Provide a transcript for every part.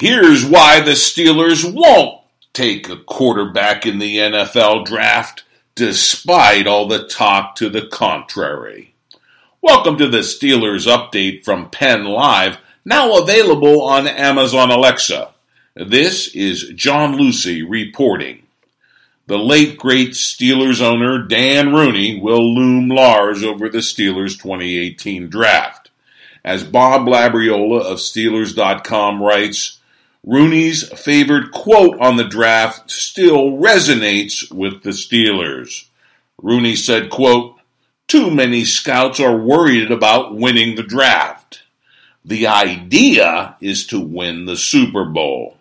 Here's why the Steelers won't take a quarterback in the NFL draft, despite all the talk to the contrary. Welcome to the Steelers update from Penn Live, now available on Amazon Alexa. This is John Lucy reporting. The late great Steelers owner Dan Rooney will loom large over the Steelers 2018 draft. As Bob Labriola of Steelers.com writes, Rooney's favored quote on the draft still resonates with the Steelers. Rooney said, quote, Too many scouts are worried about winning the draft. The idea is to win the Super Bowl.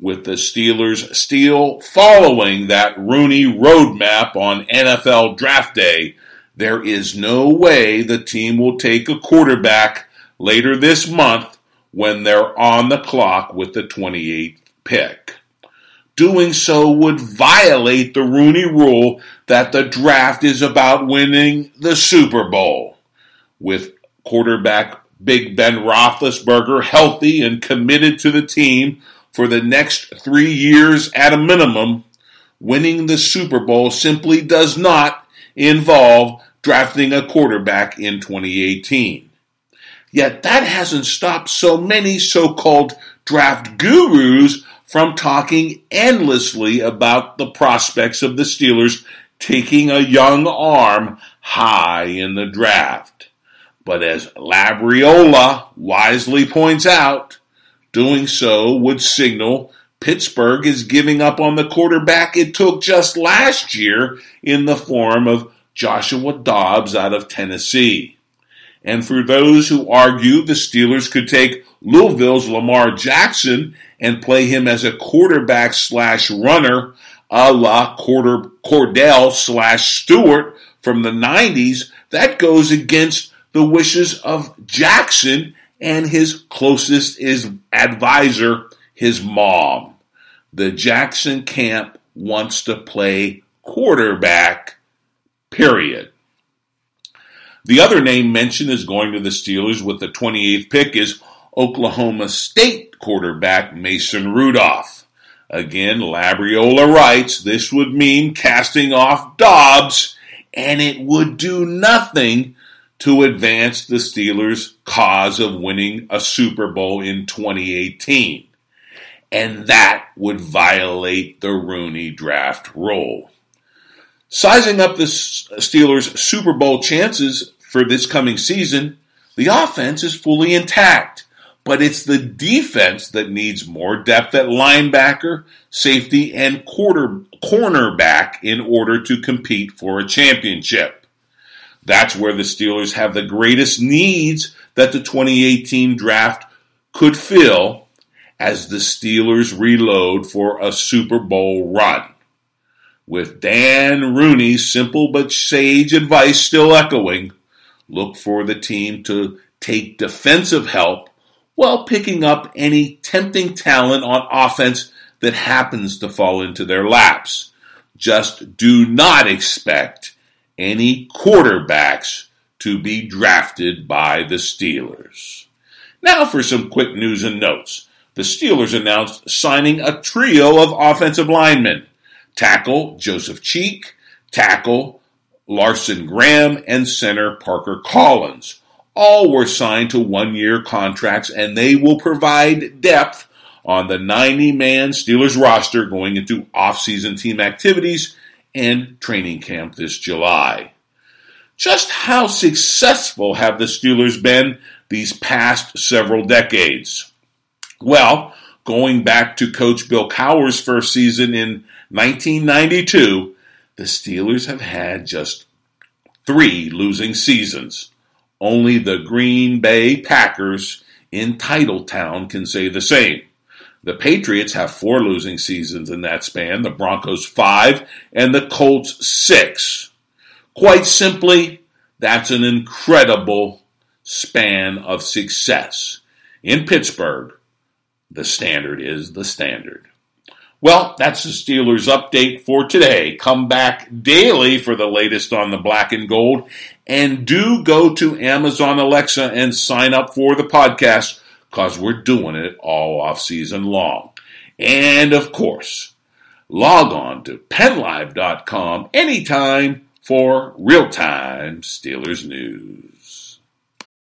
With the Steelers still following that Rooney roadmap on NFL draft day, there is no way the team will take a quarterback later this month when they're on the clock with the 28th pick. Doing so would violate the Rooney rule that the draft is about winning the Super Bowl. With quarterback Big Ben Roethlisberger healthy and committed to the team for the next three years at a minimum, winning the Super Bowl simply does not involve drafting a quarterback in 2018. Yet that hasn't stopped so many so called draft gurus from talking endlessly about the prospects of the Steelers taking a young arm high in the draft. But as Labriola wisely points out, doing so would signal Pittsburgh is giving up on the quarterback it took just last year in the form of Joshua Dobbs out of Tennessee. And for those who argue the Steelers could take Louisville's Lamar Jackson and play him as a quarterback slash runner a la Kordell slash Stewart from the 90s, that goes against the wishes of Jackson and his closest is advisor, his mom. The Jackson camp wants to play quarterback, period. The other name mentioned as going to the Steelers with the 28th pick is Oklahoma State quarterback Mason Rudolph. Again, Labriola writes this would mean casting off Dobbs, and it would do nothing to advance the Steelers' cause of winning a Super Bowl in 2018. And that would violate the Rooney draft rule. Sizing up the Steelers' Super Bowl chances for this coming season, the offense is fully intact, but it's the defense that needs more depth at linebacker, safety, and quarter, cornerback in order to compete for a championship. That's where the Steelers have the greatest needs that the 2018 draft could fill as the Steelers reload for a Super Bowl run with Dan Rooney's simple but sage advice still echoing, look for the team to take defensive help while picking up any tempting talent on offense that happens to fall into their laps. Just do not expect any quarterbacks to be drafted by the Steelers. Now for some quick news and notes. The Steelers announced signing a trio of offensive linemen tackle Joseph Cheek, tackle Larson Graham, and center Parker Collins. All were signed to one year contracts and they will provide depth on the 90 man Steelers roster going into off-season team activities and training camp this July. Just how successful have the Steelers been these past several decades? Well, going back to Coach Bill Cowher's first season in 1992, the Steelers have had just three losing seasons. Only the Green Bay Packers in Titletown can say the same. The Patriots have four losing seasons in that span, the Broncos five, and the Colts six. Quite simply, that's an incredible span of success. In Pittsburgh, the standard is the standard. Well, that's the Steelers update for today. Come back daily for the latest on the black and gold. And do go to Amazon Alexa and sign up for the podcast because we're doing it all off season long. And of course, log on to pennlive.com anytime for real time Steelers news.